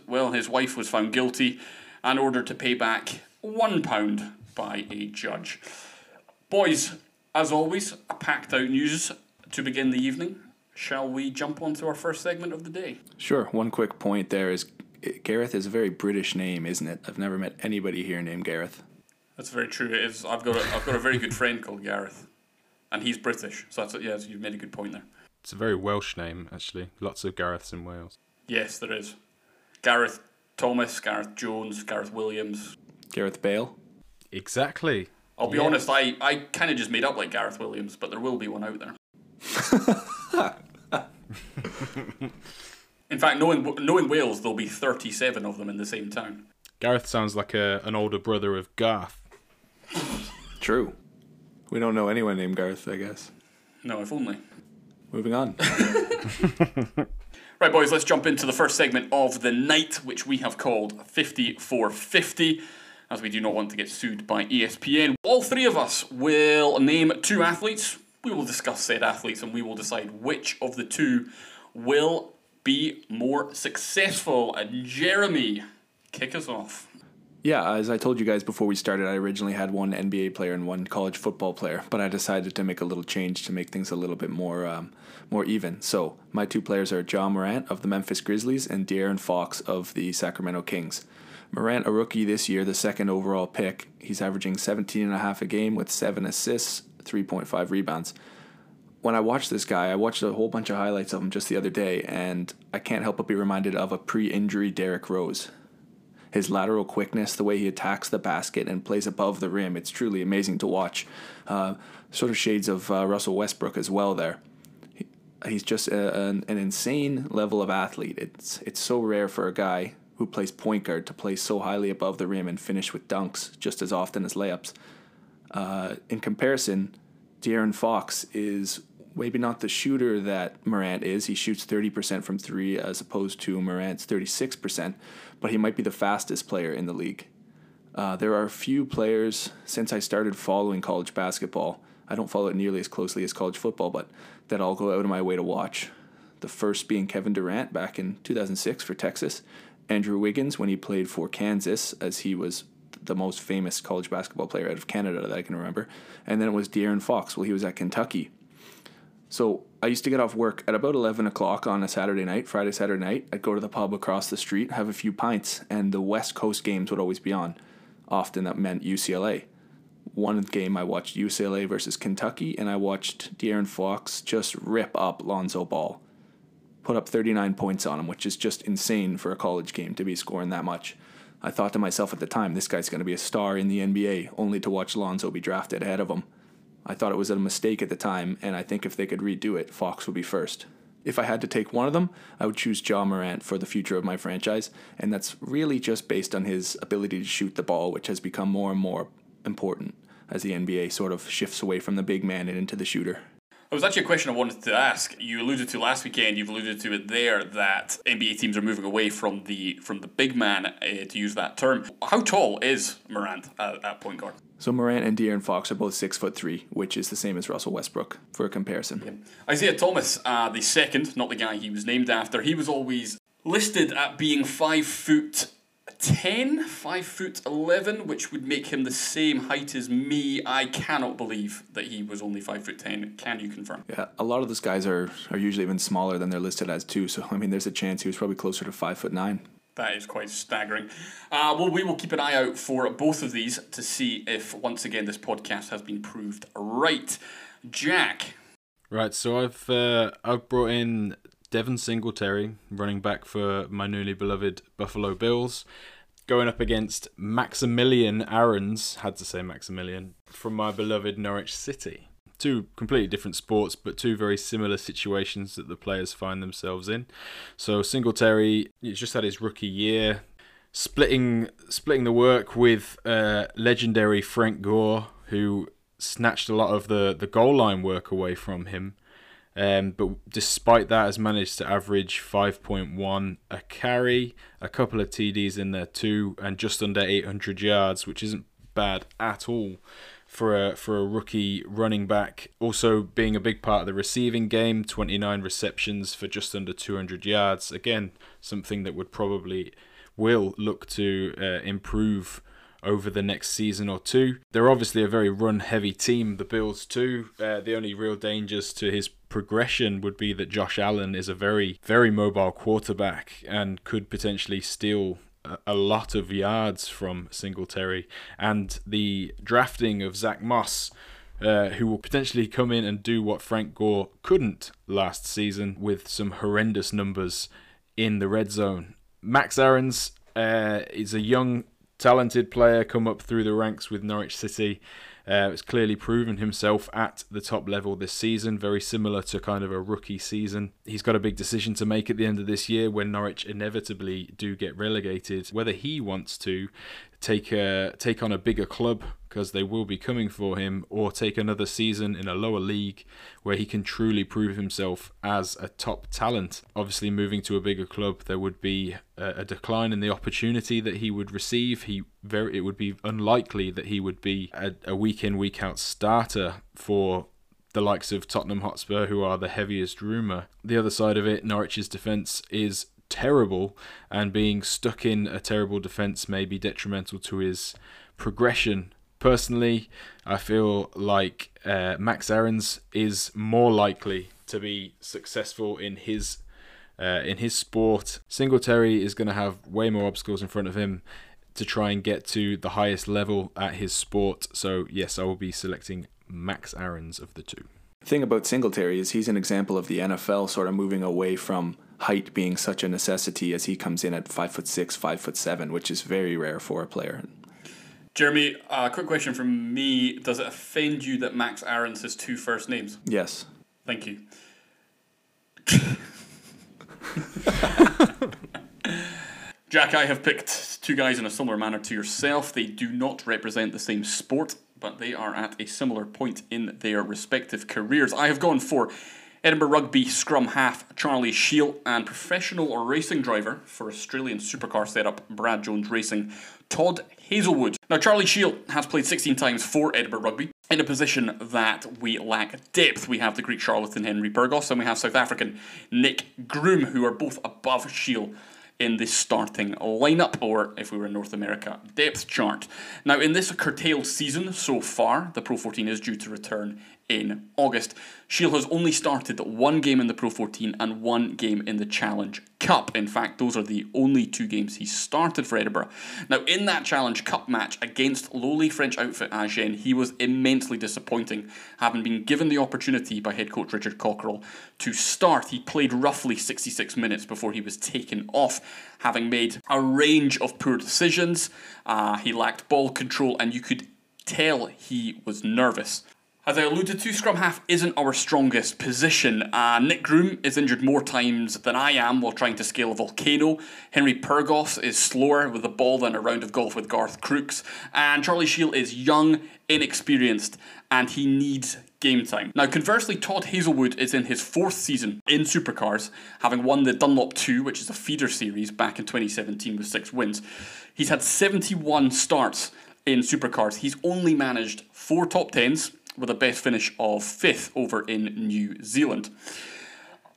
Well, his wife was found guilty and ordered to pay back £1 by a judge. Boys, as always, a packed out news to begin the evening. Shall we jump on to our first segment of the day? Sure. One quick point there is eh, Gareth is a very British name, isn't it? I've never met anybody here named Gareth. That's very true. It is. I've got a, I've got a very good friend called Gareth, and he's British. So that's yeah. you've made a good point there. It's a very Welsh name, actually. Lots of Gareths in Wales. Yes, there is. Gareth Thomas, Gareth Jones, Gareth Williams, Gareth Bale. Exactly. I'll be yeah. honest. I I kind of just made up like Gareth Williams, but there will be one out there. in fact, knowing knowing Wales, there'll be thirty-seven of them in the same town. Gareth sounds like a an older brother of Garth. True. We don't know anyone named Garth, I guess. No, if only. Moving on. right, boys, let's jump into the first segment of the night, which we have called 5450, as we do not want to get sued by ESPN. All three of us will name two athletes. We will discuss said athletes and we will decide which of the two will be more successful. And Jeremy, kick us off. Yeah, as I told you guys before we started, I originally had one NBA player and one college football player, but I decided to make a little change to make things a little bit more um, more even. So my two players are Ja Morant of the Memphis Grizzlies and De'Aaron Fox of the Sacramento Kings. Morant, a rookie this year, the second overall pick. He's averaging 17 and a half a game with seven assists, 3.5 rebounds. When I watch this guy, I watched a whole bunch of highlights of him just the other day, and I can't help but be reminded of a pre-injury Derrick Rose his lateral quickness, the way he attacks the basket and plays above the rim. It's truly amazing to watch. Uh, sort of shades of uh, Russell Westbrook as well there. He, he's just a, an, an insane level of athlete. It's it's so rare for a guy who plays point guard to play so highly above the rim and finish with dunks just as often as layups. Uh, in comparison, De'Aaron Fox is maybe not the shooter that Morant is. He shoots 30% from three as opposed to Morant's 36%, but he might be the fastest player in the league. Uh, there are a few players since I started following college basketball. I don't follow it nearly as closely as college football, but that I'll go out of my way to watch. The first being Kevin Durant back in 2006 for Texas, Andrew Wiggins when he played for Kansas, as he was the most famous college basketball player out of Canada that I can remember. And then it was De'Aaron Fox while he was at Kentucky so I used to get off work at about 11 o'clock on a Saturday night, Friday, Saturday night. I'd go to the pub across the street, have a few pints, and the West Coast games would always be on. Often that meant UCLA. One game I watched UCLA versus Kentucky, and I watched De'Aaron Fox just rip up Lonzo Ball. Put up 39 points on him, which is just insane for a college game to be scoring that much. I thought to myself at the time, this guy's going to be a star in the NBA, only to watch Lonzo be drafted ahead of him. I thought it was a mistake at the time, and I think if they could redo it, Fox would be first. If I had to take one of them, I would choose Ja Morant for the future of my franchise, and that's really just based on his ability to shoot the ball, which has become more and more important as the NBA sort of shifts away from the big man and into the shooter. It was actually a question I wanted to ask. You alluded to last weekend. You've alluded to it there that NBA teams are moving away from the from the big man, uh, to use that term. How tall is Morant at, at point guard? So Morant and De'Aaron Fox are both six foot three, which is the same as Russell Westbrook for a comparison. Yeah. Isaiah Thomas, uh, the second, not the guy he was named after, he was always listed at being five foot 10, 5 foot 11, which would make him the same height as me. I cannot believe that he was only 5 foot 10. Can you confirm? Yeah, a lot of those guys are, are usually even smaller than they're listed as, too. So, I mean, there's a chance he was probably closer to 5 foot 9. That is quite staggering. Uh, well, we will keep an eye out for both of these to see if, once again, this podcast has been proved right. Jack. Right, so I've uh, I've brought in Devin Singletary, running back for my newly beloved Buffalo Bills, going up against Maximilian Aarons, had to say Maximilian, from my beloved Norwich City two completely different sports, but two very similar situations that the players find themselves in. So Singletary, he's just had his rookie year, splitting splitting the work with uh, legendary Frank Gore, who snatched a lot of the the goal line work away from him. Um, but despite that, has managed to average 5.1 a carry, a couple of TDs in there too, and just under 800 yards, which isn't bad at all for a for a rookie running back. Also being a big part of the receiving game, 29 receptions for just under 200 yards. Again, something that would probably will look to uh, improve over the next season or two. They're obviously a very run heavy team, the Bills too. Uh, the only real dangers to his progression would be that Josh Allen is a very, very mobile quarterback and could potentially steal a lot of yards from Singletary. And the drafting of Zach Moss. Uh, who will potentially come in and do what Frank Gore couldn't last season with some horrendous numbers in the red zone. Max Aarons uh, is a young talented player come up through the ranks with Norwich City. Uh, it's clearly proven himself at the top level this season, very similar to kind of a rookie season. He's got a big decision to make at the end of this year when Norwich inevitably do get relegated, whether he wants to take a, take on a bigger club because they will be coming for him, or take another season in a lower league where he can truly prove himself as a top talent. Obviously, moving to a bigger club, there would be a, decline in the opportunity that he would receive. He very it would be unlikely that he would be a, a week in week out starter for the likes of Tottenham Hotspur, who are the heaviest rumour. The other side of it, Norwich's defence is terrible, and being stuck in a terrible defence may be detrimental to his progression personally, I feel like uh, Max Aarons is more likely to be successful in his uh, in his sport. Singletary is going to have way more obstacles in front of him to try and get to the highest level at his sport. So yes, I will be selecting Max Aarons of the two. Thing about Singletary is he's an example of the NFL sort of moving away from height being such a necessity as he comes in at five foot six, five foot seven, which is very rare for a player. Jeremy, a uh, quick question from me. Does it offend you that Max Aarons has two first names? Yes. Thank you. Jack, I have picked two guys in a similar manner to yourself. They do not represent the same sport, but they are at a similar point in their respective careers. I have gone for Edinburgh Rugby scrum half Charlie Shiel and professional racing driver for Australian supercar setup Brad Jones Racing, Todd Hazelwood. Now, Charlie Shiel has played 16 times for Edinburgh Rugby. In a position that we lack depth, we have the Greek charlatan Henry Pyrgos and we have South African Nick Groom, who are both above Shiel in the starting lineup, or if we were in North America, depth chart. Now, in this curtailed season so far, the Pro 14 is due to return in August. Shiel has only started one game in the Pro 14 and one game in the Challenge Cup. In fact, those are the only two games he started for Edinburgh. Now, in that Challenge Cup match against lowly French outfit Agen, he was immensely disappointing, having been given the opportunity by head coach Richard Cockerill to start. He played roughly 66 minutes before he was taken off, having made a range of poor decisions. Uh, he lacked ball control, and you could tell he was nervous. As I alluded to, scrum half isn't our strongest position. Uh, Nick Groom is injured more times than I am while trying to scale a volcano. Henry Pyrgos is slower with the ball than a round of golf with Garth Crooks. And Charlie Shiel is young, inexperienced, and he needs game time. Now, conversely, Todd Hazelwood is in his fourth season in supercars, having won the Dunlop 2, which is a feeder series, back in 2017 with six wins. He's had 71 starts in supercars. He's only managed four top tens with a best finish of fifth over in New Zealand.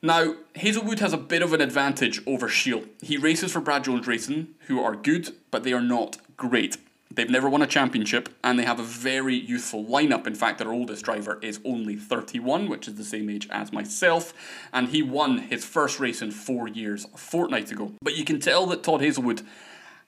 Now, Hazelwood has a bit of an advantage over Shiel. He races for Brad Jones Racing, who are good, but they are not great. They've never won a championship, and they have a very youthful lineup. In fact, their oldest driver is only 31, which is the same age as myself, and he won his first race in four years a fortnight ago. But you can tell that Todd Hazelwood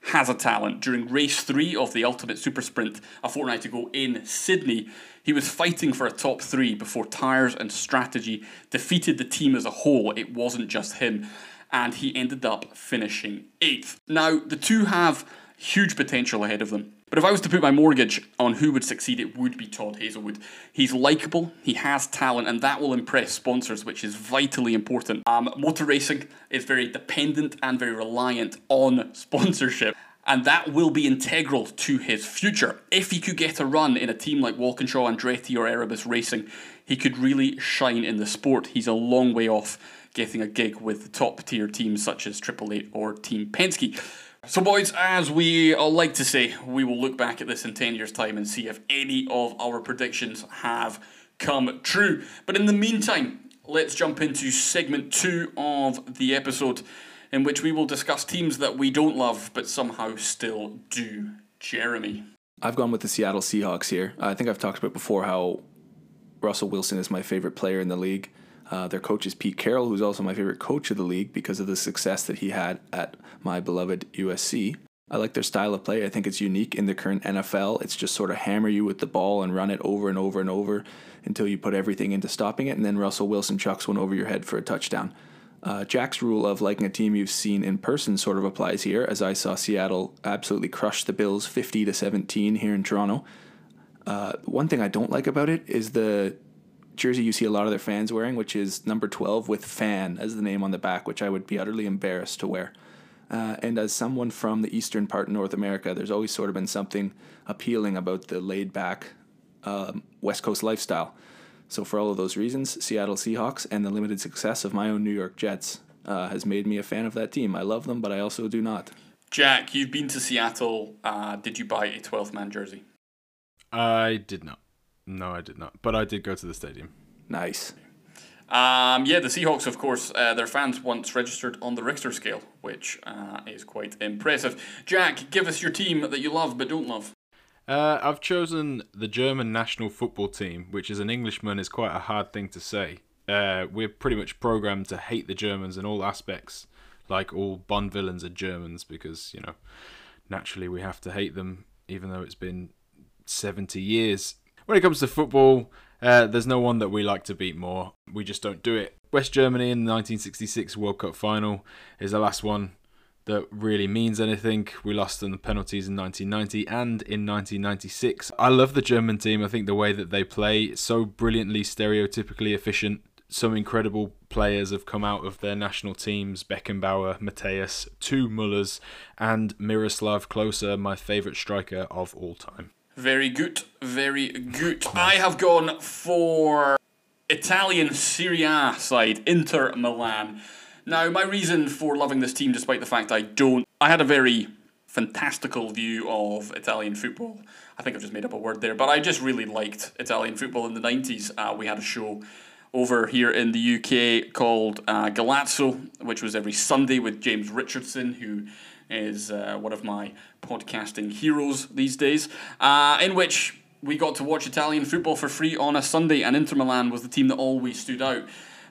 has a talent. During race three of the Ultimate Super Sprint a fortnight ago in Sydney, he was fighting for a top three before tyres and strategy defeated the team as a whole. It wasn't just him. And he ended up finishing eighth. Now, the two have huge potential ahead of them. But if I was to put my mortgage on who would succeed, it would be Todd Hazelwood. He's likable, he has talent, and that will impress sponsors, which is vitally important. Um, motor racing is very dependent and very reliant on sponsorship and that will be integral to his future. If he could get a run in a team like Walkinshaw, Andretti, or Erebus Racing, he could really shine in the sport. He's a long way off getting a gig with the top tier teams such as Triple Eight or Team Penske. So, boys, as we all like to say, we will look back at this in 10 years' time and see if any of our predictions have come true. But in the meantime, let's jump into segment two of the episode, in which we will discuss teams that we don't love but somehow still do. Jeremy. I've gone with the Seattle Seahawks here. I think I've talked about before how Russell Wilson is my favorite player in the league. Uh, their coach is Pete Carroll, who's also my favorite coach of the league because of the success that he had at my beloved USC. I like their style of play. I think it's unique in the current NFL. It's just sort of hammer you with the ball and run it over and over and over until you put everything into stopping it, and then Russell Wilson chucks one over your head for a touchdown. Uh, Jack's rule of liking a team you've seen in person sort of applies here, as I saw Seattle absolutely crush the Bills 50 to 17 here in Toronto. Uh, one thing I don't like about it is the jersey you see a lot of their fans wearing, which is number 12 with fan as the name on the back, which I would be utterly embarrassed to wear. Uh, and as someone from the eastern part of North America, there's always sort of been something appealing about the laid back um, West Coast lifestyle. So, for all of those reasons, Seattle Seahawks and the limited success of my own New York Jets uh, has made me a fan of that team. I love them, but I also do not. Jack, you've been to Seattle. Uh, did you buy a 12 man jersey? I did not. No, I did not. But I did go to the stadium. Nice. Um, yeah, the Seahawks, of course, uh, their fans once registered on the Richter scale, which uh, is quite impressive. Jack, give us your team that you love but don't love. Uh, I've chosen the German national football team, which as an Englishman is quite a hard thing to say. Uh, we're pretty much programmed to hate the Germans in all aspects, like all Bond villains are Germans, because, you know, naturally we have to hate them, even though it's been 70 years. When it comes to football, uh, there's no one that we like to beat more. We just don't do it. West Germany in the 1966 World Cup final is the last one that really means anything. We lost in the penalties in 1990 and in 1996. I love the German team. I think the way that they play so brilliantly stereotypically efficient. Some incredible players have come out of their national teams Beckenbauer, Matthäus, two Mullers, and Miroslav Klose, my favourite striker of all time. Very good, very good. I have gone for Italian Serie A side, Inter Milan. Now, my reason for loving this team, despite the fact I don't, I had a very fantastical view of Italian football. I think I've just made up a word there, but I just really liked Italian football in the 90s. Uh, we had a show over here in the UK called uh, Golazo, which was every Sunday with James Richardson, who is uh, one of my podcasting heroes these days, uh, in which we got to watch Italian football for free on a Sunday, and Inter Milan was the team that always stood out.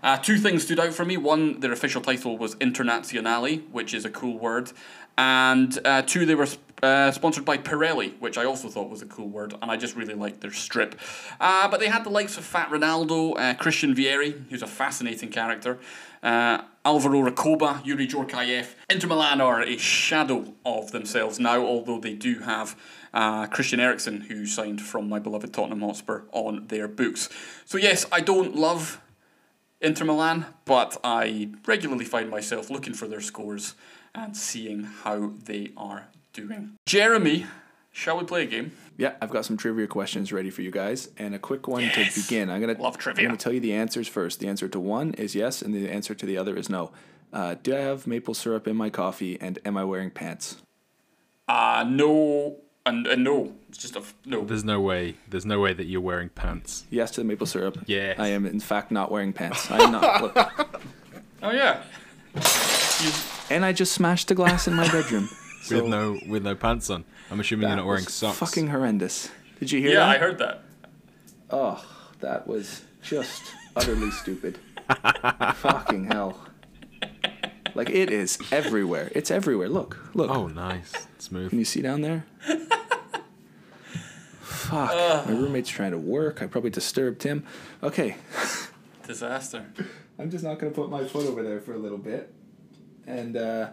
Uh, two things stood out for me. One, their official title was Internazionale, which is a cool word. And uh, two, they were uh, sponsored by Pirelli, which I also thought was a cool word, and I just really liked their strip. Uh, but they had the likes of Fat Ronaldo, uh, Christian Vieri, who's a fascinating character, uh, Alvaro Recoba, Youri Djorkaeff. Inter Milan are a shadow of themselves now, although they do have uh, Christian Eriksen, who signed from my beloved Tottenham Hotspur, on their books. So, yes, I don't love Inter Milan, but I regularly find myself looking for their scores and seeing how they are doing. Jeremy, shall we play a game? Yeah, I've got some trivia questions ready for you guys, and a quick one yes. to begin. I'm gonna love trivia. I'm gonna tell you the answers first. The answer to one is yes, and the answer to the other is no. Uh, do I have maple syrup in my coffee, and am I wearing pants? Uh no and, and no, it's just a no. There's no way. There's no way that you're wearing pants. Yes to the maple syrup. Yeah. I am in fact not wearing pants. I am not. Look. Oh yeah. You... And I just smashed the glass in my bedroom. so with no with no pants on. I'm assuming you're not wearing socks. Fucking horrendous. Did you hear yeah, that? Yeah, I heard that. Oh, that was just utterly stupid. Fucking hell. Like it is everywhere. It's everywhere. Look, look. Oh, nice, smooth. Can you see down there? Fuck. Uh, My roommate's trying to work. I probably disturbed him. Okay. Disaster. I'm just not gonna put my foot over there for a little bit. And uh,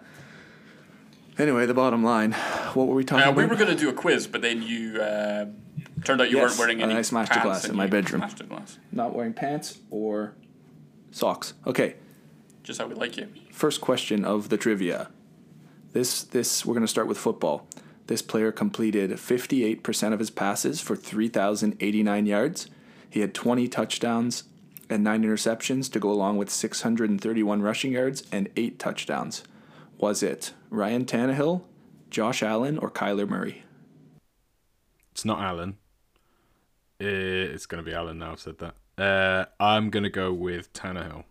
anyway, the bottom line. What were we talking uh, about? We were gonna do a quiz, but then you uh, turned out you yes, weren't wearing any. I smashed a glass in my bedroom. Smashed a glass. Not wearing pants or socks. Okay. Just how we like you. First question of the trivia. This this we're going to start with football. This player completed 58% of his passes for 3089 yards. He had 20 touchdowns and 9 interceptions to go along with 631 rushing yards and 8 touchdowns. Was it Ryan Tannehill, Josh Allen or Kyler Murray? It's not Allen. It's going to be Allen now. I've said that. Uh, I'm going to go with Tannehill.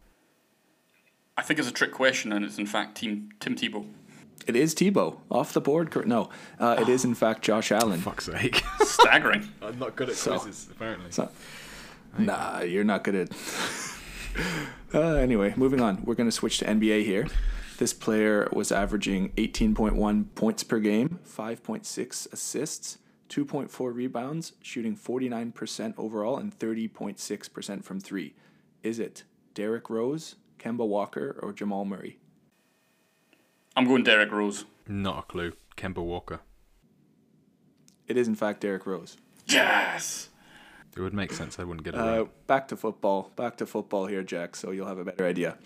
I think it's a trick question, and it's in fact Team Tim Tebow. It is Tebow off the board. No, uh, it is in fact Josh Allen. Fuck's sake. Staggering. I'm not good at So- quizzes, apparently. So- nah, you're not good at. uh, anyway, moving on. We're going to switch to NBA here. This player was averaging 18.1 points per game, 5.6 assists, 2.4 rebounds, shooting 49% overall and 30.6% from three. Is it Derrick Rose, Kemba Walker, or Jamal Murray? I'm going Derrick Rose. Not a clue. Kemba Walker. It is in fact Derrick Rose. Yes. It would make sense. I wouldn't get it Uh, right. back to football. Back to football here, Jack, so you'll have a better idea.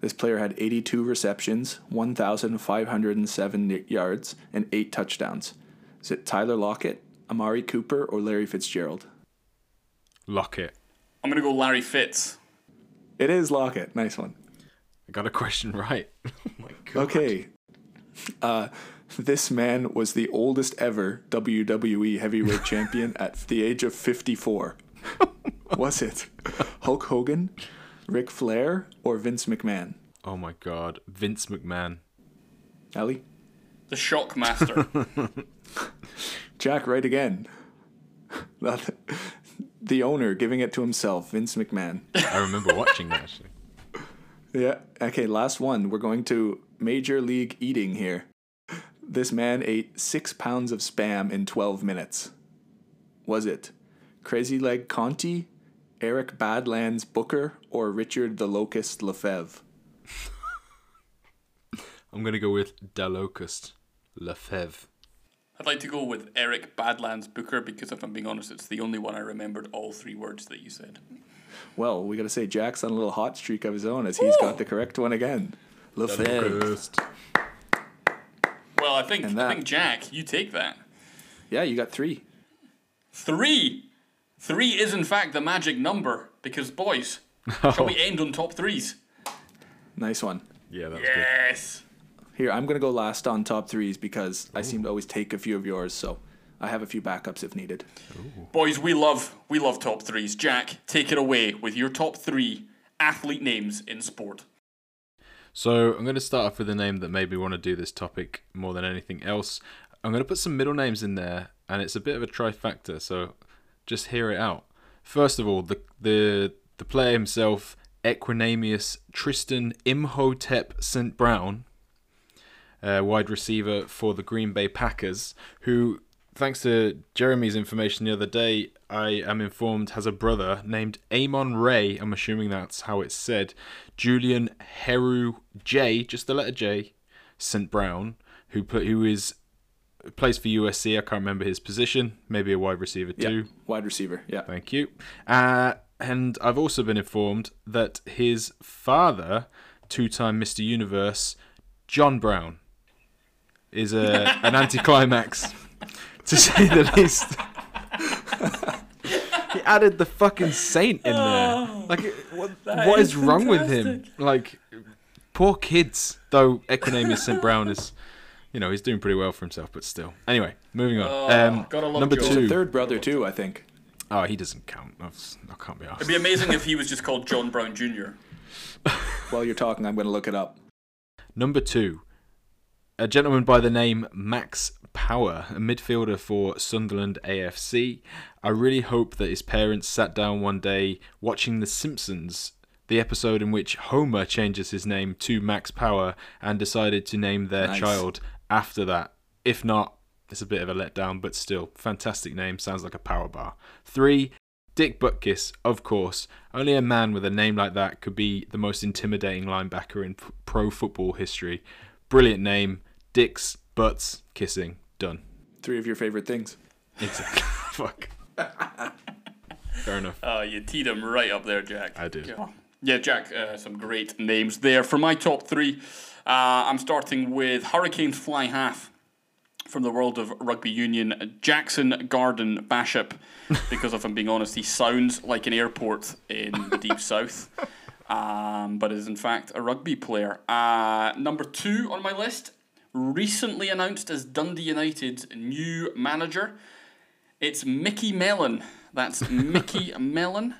This player had 82 receptions, 1,507 yards, and 8 touchdowns. Is it Tyler Lockett, Amari Cooper, or Larry Fitzgerald? Lockett. I'm gonna go Larry Fitz. It is Lockett. Nice one. I got a question right. oh my god. Okay. Uh, this man was the oldest ever WWE heavyweight champion at the age of 54. was it Hulk Hogan, Ric Flair, or Vince McMahon? Oh my god. Vince McMahon. Ali? The Shockmaster. Jack, right again. the owner giving it to himself, Vince McMahon. I remember watching that actually. Yeah. Okay, last one. We're going to Major League Eating here. This man ate six pounds of spam in 12 minutes. Was it Crazy Leg Conti, Eric Badlands Booker, or Richard the Locust Lefebvre? I'm gonna go with Dalocust Lefebvre. I'd like to go with Eric Badlands Booker because if I'm being honest, it's the only one I remembered all three words that you said. Well, we got to say Jack's on a little hot streak of his own as he's got the correct one again. Lefebvre. Well, I think And I think Jack, you take that. Yeah, you got three. Three. Three is in fact the magic number because boys, shall we end on top threes? Nice one. Yeah, that's Yes. Here, I'm going to go last on top threes because I seem to always take a few of yours, so I have a few backups if needed. Boys, we love we love top threes. Jack, take it away with your top three athlete names in sport. So I'm going to start off with a name that made me want to do this topic more than anything else. I'm going to put some middle names in there, and it's a bit of a trifecta. So just hear it out. First of all, the the the player himself, Equanimeous Tristan Imhotep St. Brown, uh, wide receiver for the Green Bay Packers, who, thanks to Jeremy's information the other day, I am informed has a brother named Amon-Ra. I'm assuming that's how it's said. Julian Heru J, just the letter J, St. Brown, who put who is plays for USC. I can't remember his position. Maybe a wide receiver Yeah, too. wide receiver. Yeah. Thank you. Uh, and I've also been informed that his father, two-time Mr. Universe, John Brown, is a an anticlimax, to say the least. he added the fucking saint in there. Like, what, what is, wrong with him? Like, poor kids. Though Equanimeous St. Brown is, you know, he's doing pretty well for himself, but still. Anyway, moving on. um, number Joe. There's two. a third brother, too, I think. Oh, he doesn't count. That's, I can't be asked. It'd be amazing if he was just called John Brown Jr. While you're talking, I'm going to look it up. Number two, a gentleman by the name Max Power, a midfielder for Sunderland AFC. I really hope that his parents sat down one day watching The Simpsons, the episode in which Homer changes his name to Max Power and decided to name their Nice. child after that. If not, it's a bit of a letdown, but still, fantastic name. Sounds like a power bar. Three, Dick Butkus, of course. Only a man with a name like that could be the most intimidating linebacker in pro football history. Brilliant name. Dicks, butts, kissing. Done. Three of your favorite things. Exactly. Fuck. Fair enough. Uh, you teed him right up there, Jack. I did. Yeah, yeah Jack, uh, some great names there. For my top three, uh, I'm starting with Hurricanes Fly Half from the world of rugby union, Jackson Garden-Bachop, because if I'm being honest, he sounds like an airport in the deep south, um, but is in fact a rugby player. Uh, number two on my list, recently announced as Dundee United's new manager. It's Micky Mellon. That's Micky Mellon,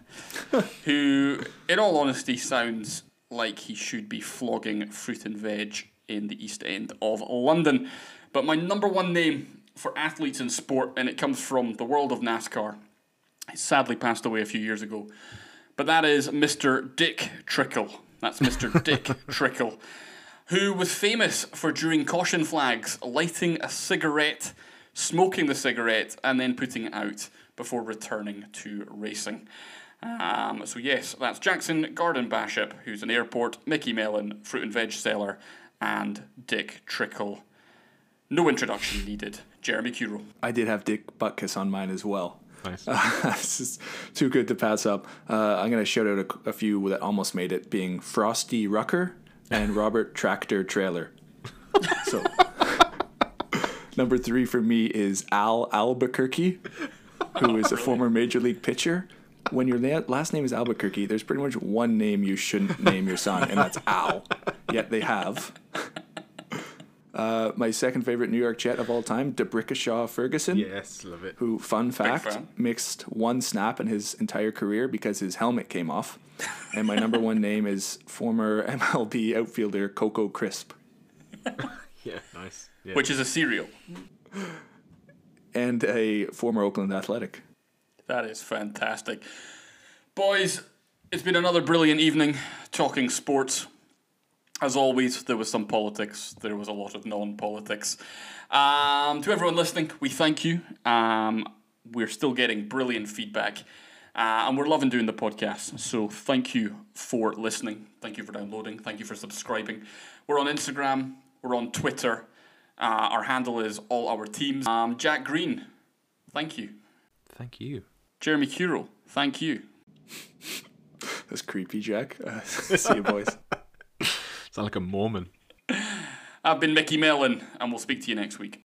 who, in all honesty, sounds like he should be flogging fruit and veg in the East End of London. But my number one name for athletes in sport, and it comes from the world of NASCAR. He sadly passed away a few years ago. But that is Mr. Dick Trickle. That's Mr. Dick Trickle, who was famous for during caution flags lighting a cigarette, smoking the cigarette, and then putting it out before returning to racing. Um, so yes, that's Jackson Garden-Bachop, who's an airport, Micky Mellon, fruit and veg seller, and Dick Trickle. No introduction needed. Jeremy Curel. I did have Dick Butkus on mine as well. Nice. this is too good to pass up. Uh, I'm going to shout out a, a few that almost made it, being Frosty Rucker and Robert Tractor Traylor. So, number three for me is Al Albuquerque, who is a former major league pitcher. When your la- last name is Albuquerque, there's pretty much one name you shouldn't name your son, and that's Al. Yet they have. Uh, my second favorite New York Jet of all time, DeBrickashaw Ferguson yes, love it. who, fun fact, fan. mixed one snap in his entire career because his helmet came off. And my number one name is former MLB outfielder Coco Crisp. Yeah, nice. Yeah. Which is a cereal. And a former Oakland Athletic. That is fantastic. Boys, it's been another brilliant evening talking sports. As always, there was some politics, there was a lot of non politics. Um, to everyone listening, we thank you. Um, we're still getting brilliant feedback. Uh, and we're loving doing the podcast. So thank you for listening. Thank you for downloading. Thank you for subscribing. We're on Instagram. We're on Twitter. Uh, our handle is all our teams. Um, Jack Green, thank you. Thank you. Jeremy Curel, thank you. That's creepy, Jack. Uh, see you, boys. Sound like a Mormon. I've been Micky Mellon, and we'll speak to you next week.